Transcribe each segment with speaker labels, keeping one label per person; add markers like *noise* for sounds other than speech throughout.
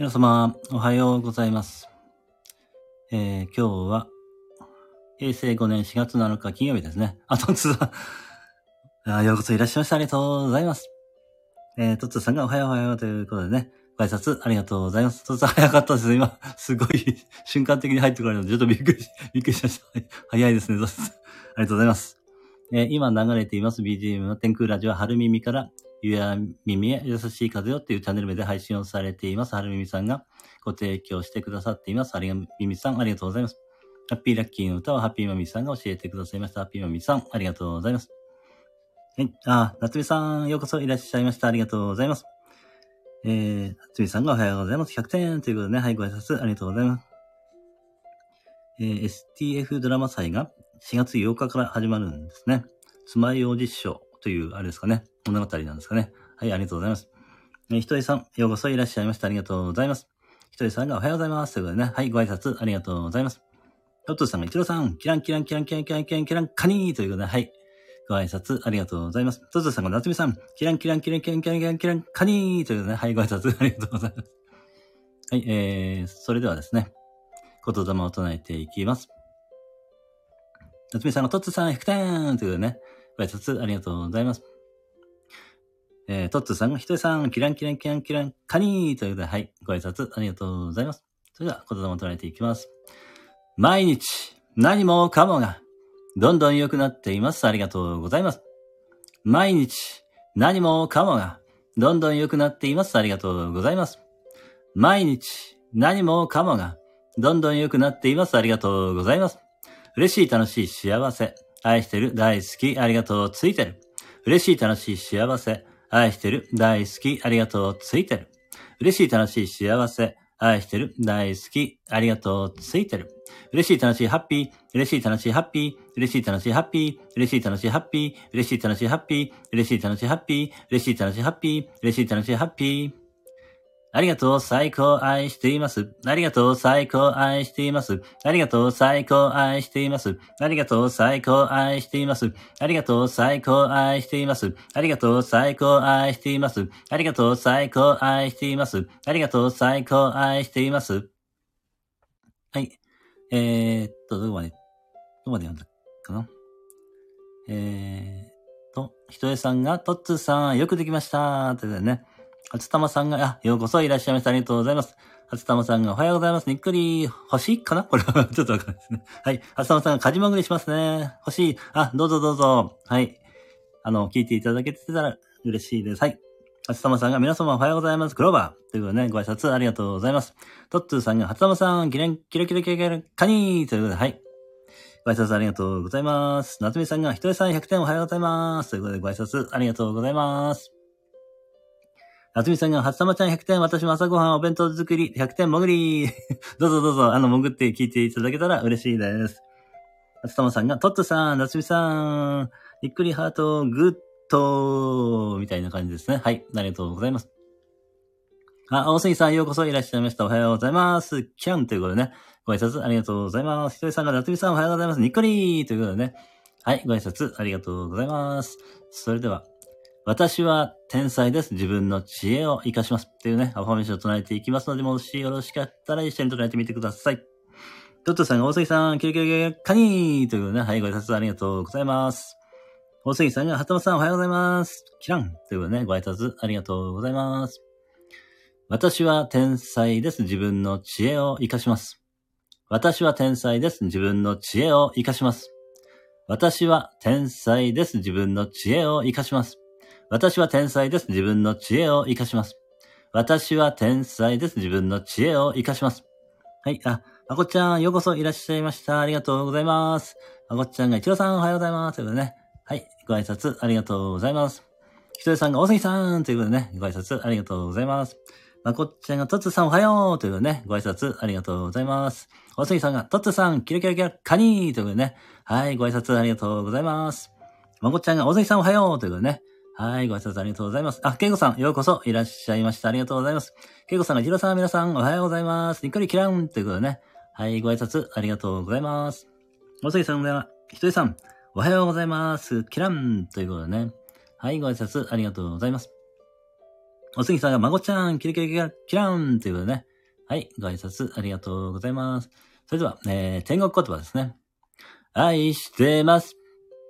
Speaker 1: 皆様、おはようございます。えー、今日は、平成5年4月7日金曜日ですね。あ、トッツさん。あようこそいらっしゃいました。ありがとうございます。えー、トッツさんがおはようおはようということでね、ご挨拶ありがとうございます。トッツさん早かったです。今、すごい瞬間的に入ってこられるので、ちょっとびっくりし、びっくりしました。早いですね、トッツさん。ありがとうございます。えー今流れています BGM の天空ラジオ春耳から、ゆや耳へ優しい風よっていうチャンネル名で配信をされています。春耳さんがご提供してくださっています。ありが、耳さん、ありがとうございます。ハッピーラッキーの歌はハッピーマミさんが教えてくださいました。ハッピーマミさん、ありがとうございます。はい。あ、夏美さん、ようこそいらっしゃいました。ありがとうございます。えー、夏美さんがおはようございます。100点ということでね、はい、ご挨拶ありがとうございます。えー、STF ドラマ祭が4月8日から始まるんですね。妻用実証という、あれですかね、物語なんですかね。はい、ありがとうございます。えー、ひとりさん、ようこそいらっしゃいました。ありがとうございます。ひとりさんがおはようございます。ということでね、はい、ご挨拶ありがとうございます。トットさんが一郎さん、キランキランキランキランキランキランキランカニーということで、はい。ご挨拶ありがとうございます。トットさんが夏美さん、キランキランキランキランキランキランキランカニーということで、はい、ご挨拶ありがとうございます。はい、えー、それではですね、言霊を唱えていきます。夏美さんがトッツさん100点ということでね、ご挨拶ありがとうございます。えー、トッツさんがひとりさん、キランキランキランキランカニーということで、はい、ご挨拶ありがとうございます。それでは言霊を唱えていきます。毎日、何もかもが、どんどん良くなっています。ありがとうございます。毎日、何もかもが、どんどん良くなっています。ありがとうございます。毎日、何もかもが、どんどん良くなっています。ありがとうございます。嬉しい、楽しい、幸せ。愛してる、大好き、ありがとう、ついてる。嬉しい、楽しい、幸せ。愛してる、大好き、ありがとう、ついてる。嬉しい、楽しい、幸せ。愛してる、大好き、ありがとう、ついてる。嬉しい、楽しい、ハッピー。嬉しい、楽しい、ハッピー。嬉しい、楽しい、ハッピー。嬉しい、楽しい、ハッピー。嬉しい、楽しい、ハッピー。嬉しい、楽しい、ハッピー。嬉しい、楽しい、ハッピー。嬉しい、楽しい、ハッピー。ありがとう、最高、愛しています。ありがとう、最高、愛しています。ありがとう、最高、愛しています。ありがとう、最高、愛しています。ありがとう、最高、愛しています。ありがとう、最高、愛しています。ありがとう、最高、愛しています。ありがとう、最高、愛しています。はい。えー、っと、どこまで、どこまで読んだかな？えーっと、ひとえさんが、とっつーさん、よくできました。ということでね。初玉さんが、あ、ようこそいらっしゃいました。ありがとうございます。初玉さんが、おはようございます。にっくり、欲しいかな？これは *laughs* ちょっとわかんないですね。はい。初玉さんが、かじまぐりしますね。欲しい。あ、どうぞどうぞ。はい。あの、聞いていただけてたら嬉しいです。はい。初玉さんが、皆様おはようございます。クローバー。ということでね、ご挨拶ありがとうございます。トッツーさんが、初玉さん、キレン、キラキラキラキラ、カニーということで、はい。ご挨拶ありがとうございます。夏美さんが、ひとりさん100点おはようございます。ということで、ご挨拶ありがとうございます。夏美さんが、初玉ちゃん100点、私も朝ごはんお弁当作り100点潜り。*laughs* どうぞどうぞ、あの、潜って聞いていただけたら嬉しいです。初玉さんが、トッツさん、夏美さん、ゆっくりハート、グッドみたいな感じですね。はい、ありがとうございます。あ、大杉さん、ようこそいらっしゃいました。おはようございます。キャンということでね、ご挨拶ありがとうございます。ひとりさんが、夏美さん、おはようございます。にっこりということでね、はい、ご挨拶ありがとうございます。それでは、私は天才です。自分の知恵を活かします。っていうね、アファメーションを唱えていきますので、もしよろしかったら一緒に唱えてみてください。トットさんが大杉さん、キラキラキラカニーということでね、はい、ご挨拶ありがとうございます。大杉さんが、はたまさんおはようございます。キランということでね、ご挨拶ありがとうございます。私は天才です。自分の知恵を活かします。私は天才です。自分の知恵を活かします。私は天才です。自分の知恵を活かします。私は天才です。自分の知恵を活かします。私は天才です。自分の知恵を活かします。はい、あ、まこちゃん、ようこそいらっしゃいました。ありがとうございます。まこちゃんが、一郎さん、おはようございます。ということでね。はい、ご挨拶ありがとうございます。ひとりさんが、大杉さんということでね、ご挨拶ありがとうございます。まこっちゃんが、とつさんおはようということでね、ご挨拶ありがとうございます。大杉さんが、とつさん、キラキラキラ、カニーということでね、はい、ご挨拶ありがとうございます。まこちゃんが、大杉さんおはようということでね、はい、ご挨拶ありがとうございます。あ、けいこさん、ようこそいらっしゃいました。ありがとうございます。けいこさんが、ひろさん、皆さん、おはようございます。にっこりキランということでね、はい、ご挨拶ありがとうございます。大杉さんが、ひとりさん、おはようございます。キランということでね、はい、ご挨拶ありがとうございます。お杉さんが、まこちゃん、キラキラキラ、キランということでね、はい、ご挨拶ありがとうございます。それでは、えー、天国言葉ですね。愛してます。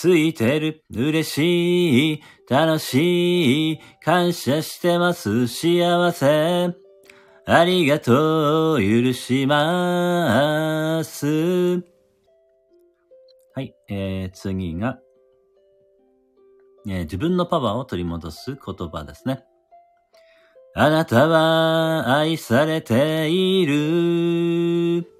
Speaker 1: ついてる。嬉しい。楽しい。感謝してます。幸せ。ありがとう。許します。はい。えー、次が、えー自分のパワーを取り戻す言葉ですね。あなたは愛されている。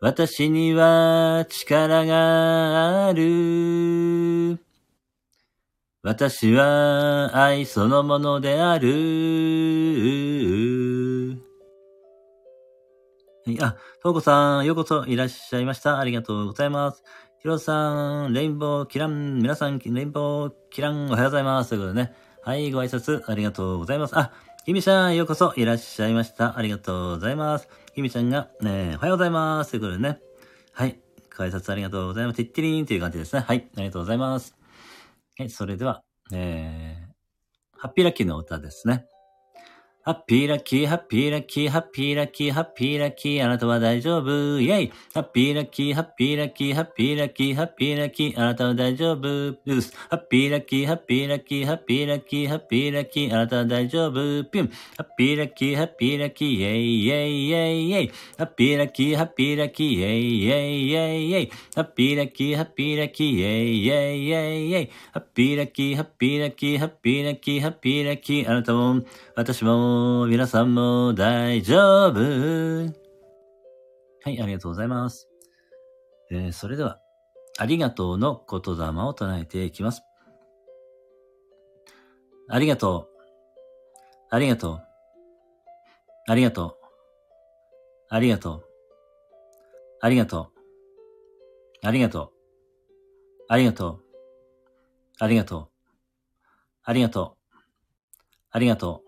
Speaker 1: 私には力がある。私は愛そのものである。はい、あ、とうこさん、ようこそいらっしゃいました。ありがとうございます。ひろさん、レインボーキラン、皆さん、レインボーキラン、おはようございます。ということでね。はい、ご挨拶ありがとうございます。あ、ひみちゃん、ようこそいらっしゃいました。ありがとうございます。ひみちゃんが、ね、おはようございます。ということでね。はい、解説ありがとうございます。てってりーんという感じですね。はい、ありがとうございます。はい、それでは、えー、ハッピーラッキーの歌ですね。ハッピーラッキー、ハッピーラッキー、ハッピーラッキー、ハッピーラッキー、あなたは大丈夫、イェイハッピーラッキー、ハッピーラッキー、ハッピーラッキー、ハッピーラッキー、あなたは大丈夫、ブース。ハッピーラッキー、ハッピーラッキー、ハッピーラッキー、ハッピーラッキー、あなたは大丈夫、ピュン。ハッピーラッキー、ハッピーラッキー、イェイイェイイェイイェイ。ハッピーラッキー、ハッピーラッキー、イェイイェイイェイイェイ。ハッピーラッキー、ハッピーラッキー、イェイイェイイェイイェイ。ハッピーラッキー、ハッピーラッキー、ハッピーラッキー、ハッピーラッキー、あなたも、私も、皆さんも大丈夫。はい、ありがとうございます。えーそれでは、ありがとうの言霊を唱えていきます。ありがとう。ありがとう。ありがとう。ありがとう。ありがとう。ありがとう。ありがとう。ありがとう。ありがとう。ありがとう。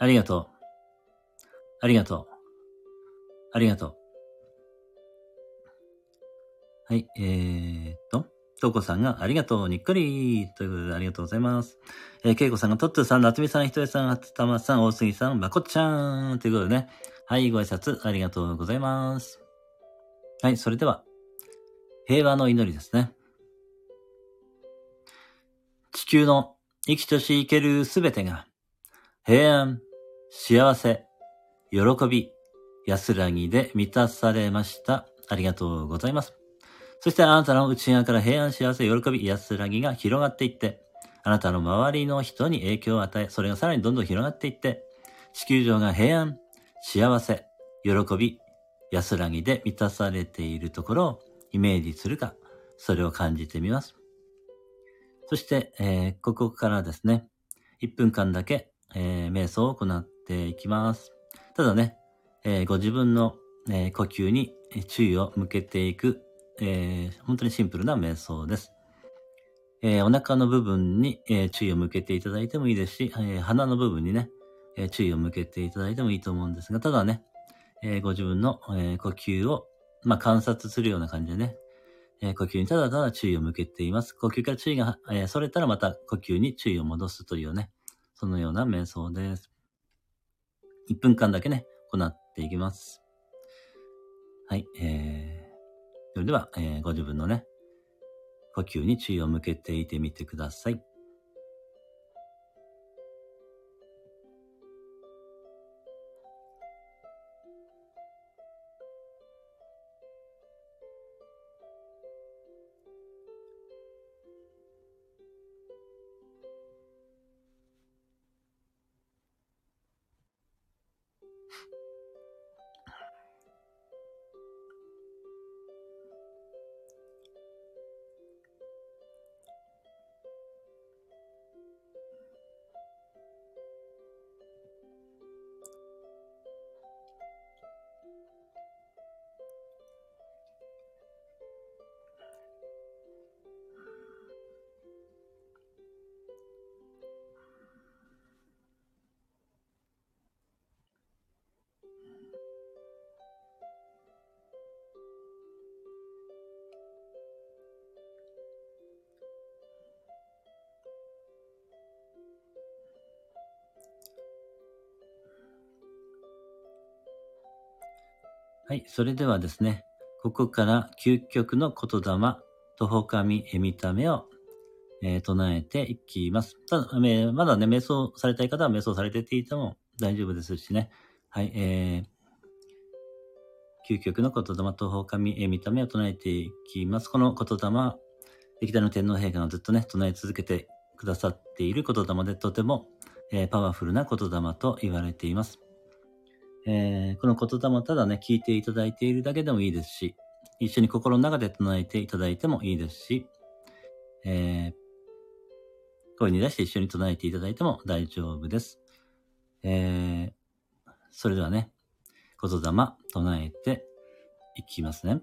Speaker 1: ありがとう。ありがとう。ありがとう。はい、えーっと、とうこさんがありがとう、にっこりということでありがとうございます。えー、けいこさんがとっつーさん、なつみさん、ひとえさん、はつたまさん、大杉さん、まこっちゃんということでね。はい、ご挨拶ありがとうございます。はい、それでは、平和の祈りですね。地球の生きとし生けるすべてが、平安、幸せ、喜び、安らぎで満たされました。ありがとうございます。そしてあなたの内側から平安、幸せ、喜び、安らぎが広がっていって、あなたの周りの人に影響を与え、それがさらにどんどん広がっていって、地球上が平安、幸せ、喜び、安らぎで満たされているところをイメージするか、それを感じてみます。そして、えーここからですね、1分間だけ、えー瞑想を行っていきます。ただね、えーご自分の、えー呼吸に注意を向けていく、えー本当にシンプルな瞑想です。えーお腹の部分に、え注意を向けていただいてもいいですし、え鼻の部分にね、え注意を向けていただいてもいいと思うんですが、ただね、えご自分の、え呼吸を、まあ、観察するような感じでね、え呼吸にただただ注意を向けています。呼吸から注意が、えーそれたらまた呼吸に注意を戻すというね、そのような瞑想です。1分間だけね、行っていきます。はい、えー、それでは、えーご自分のね、呼吸に注意を向けていてみてください。はい、それではですね、ここから究極の言霊、とほかみえみためを、えー唱えていきます。ただ、えーまだね、瞑想されたい方は瞑想されていても大丈夫ですしね。はい、えー、究極の言霊とほかみえみためを唱えていきます。この言霊、歴代の天皇陛下がずっとね、唱え続けてくださっている言霊でとても、えーパワフルな言霊と言われています。えーこの言霊をただね、聞いていただいているだけでもいいですし、一緒に心の中で唱えていただいてもいいですし、えー声に出して一緒に唱えていただいても大丈夫です。えーそれではね、言霊唱えていきますね。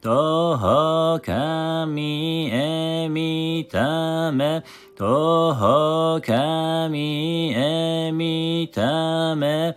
Speaker 1: 徒歩神へ見ため、徒歩神へ見ため、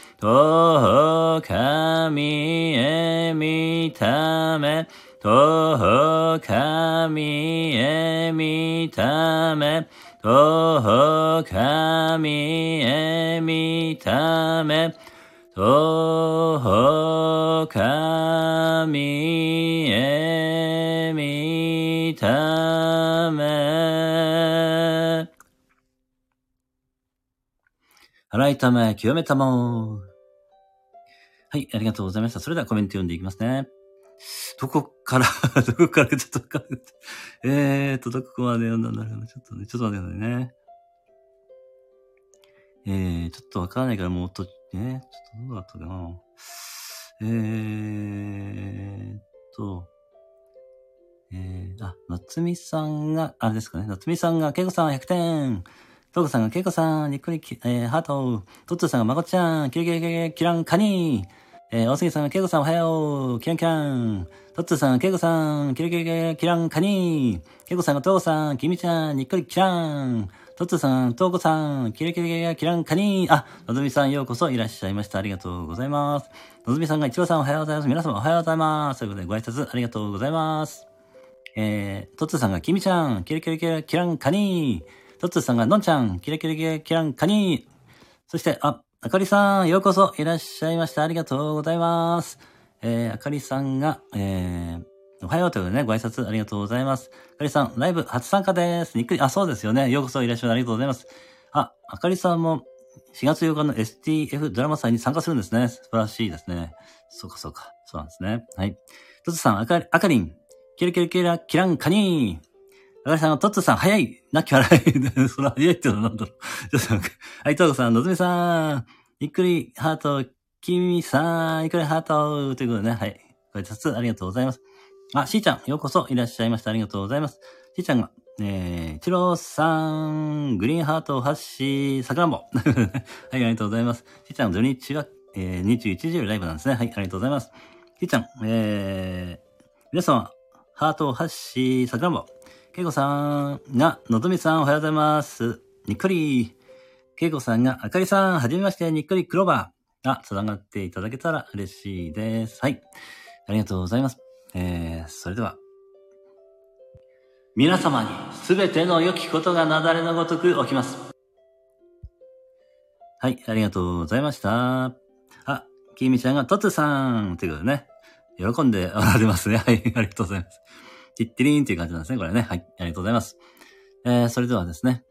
Speaker 1: 徒歩神へ見ため、徒歩神へ見ため、徒歩神へ見ため、徒歩神へ見ため。洗いため、清めたも。はい、ありがとうございました。それではコメント読んでいきますね。どこから *laughs* どこからちょっとかんない。えーと、どこまで読んだんだろうな。ちょっとね、ちょっと待ってくださいね。えー、ちょっとわからないからもうと、ね、ちょっとどうだったかな。えーと、えー、あ、夏美さんが、あれですかね。夏美さんが、けいこさん100点。トーコさんが、けいこさん、にっくりき、えー、ハート。トッツーさんが、まこちゃん、キラキラキラキランカニえー、大杉さんが、けいこさんおはよう。キランキラン。トッツーさんが、けいこさん、キラキラキラキランカニけいこさんが、トーさん、きみちゃん、にっくりキラン。トッツーさん、トーコさん、キラキラキラキランカニあ、のぞみさんようこそいらっしゃいました。ありがとうございます。のぞみさんが、一番さんおはようございます。皆様おはようございます。ということで、ご挨拶ありがとうございます。えー、トッツーさんが、きみちゃん、キラキラキラキランカニトッツーさんが、のんちゃん、キラキラキラキランカニそして、あ、あかりさん、ようこそいらっしゃいました。ありがとうございます。えー、あかりさんが、えー、おはようということでね、ご挨拶ありがとうございます。あかりさん、ライブ初参加です。にっくり、あ、そうですよね。ようこそいらっしゃいありがとうございます。あ、あかりさんも4月8日の STF ドラマ祭に参加するんですね。素晴らしいですね。そうか、そうか。そうなんですね。はい。トツさん、あかり、あかりん、キラキラキラ、キランカニー。あかりさんが、トッツさん、早いなき笑い。それ早いってのはなんだろう。ちょっと、はい、トーコさん、のぞみさん、ゆっくりハート、きみさん、ゆっくりハート、ということでね、はい。ご挨拶ありがとうございます。あ、しーちゃん、ようこそいらっしゃいました。ありがとうございます。しーちゃんが、えー、チローさん、グリーンハート、ハッシー、さくらんぼ。はい、ありがとうございます。しーちゃん、土日は、えー、21時よりライブなんですね。はい、ありがとうございます。しーちゃん、えー、皆様、ハート、ハッシー、さくらんぼ。けいこさんが、のぞみさん、おはようございます。にっこり。けいこさんが、あかりさん、はじめまして、にっこりクローバー。あ、つながっていただけたら嬉しいです。はい。ありがとうございます。えー、それでは。皆様にすべての良きことがなだれのごとく起きます。はい、ありがとうございました。あ、きみちゃんがトツさんということでね。喜んでおられますね。はい、ありがとうございます。ティッティリーンっていう感じなんですね、これね。はい、ありがとうございます。えー、それではですね。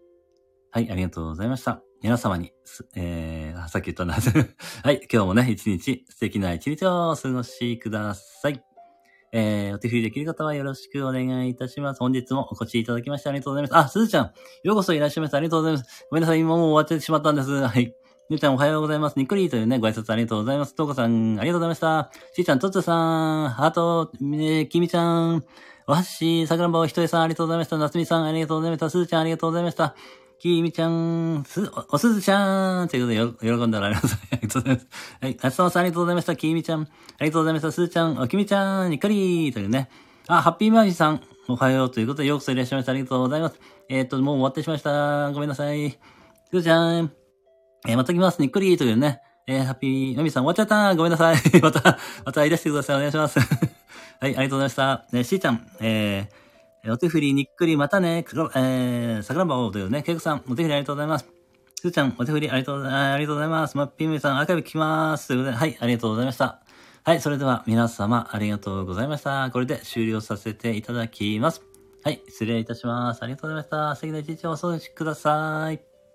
Speaker 1: はい、ありがとうございました。皆様に、えー、さっき言ったんだ。*laughs* はい、今日もね、一日、素敵な一日をお過ごしください。えー、お手振りできる方はよろしくお願いいたします。本日もお越しいただきましてありがとうございます。あ、すずちゃん、ようこそいらっしゃいました。ありがとうございます。ごめんなさい、今もう終わってしまったんです。はい。みーちゃんおはようございます。にっくりというね、ご挨拶ありがとうございます。とうこさん、ありがとうございました。しーちゃん、とっつーさん、ハート、えー、きみちゃん、おはし、さくらんぼ、ひとえさん、ありがとうございました。なつみさん、ありがとうございました。すずちゃん、ありがとうございました。きみちゃん、す、お、すずちゃんということでよ、喜んでおられます。ありがとうございます。*laughs* はい。あつさまさん、ありがとうございました。きみちゃん、ありがとうございました。すずちゃん、おきみちゃん、にっかりというね。あ、ハッピーマージさん、おはようということで、ようこそいらっしゃいました。ありがとうございます。えーっと、もう終わってしまいました。ごめんなさい。すずちゃん、えーまた来ます。にっくりというね。えーハッピー、のみさん終わっちゃった。ごめんなさい。*laughs* また、またいらしてください。お願いします。はい、ありがとうございました。ね、しーちゃん、えー、お手振りにっくりまたね、くえー、さくらんぼというね、けいこさん、お手振りありがとうございます。すーちゃん、お手振りありがとうございます。ありがとうございます。まっぴーむいさん、アーカイブ聞きます。ということで、はい、ありがとうございました。はい、それでは皆様、ありがとうございました。これで終了させていただきます。はい、失礼いたします。ありがとうございました。素敵な一日をお過ごしください。